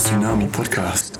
Tsunami Podcast.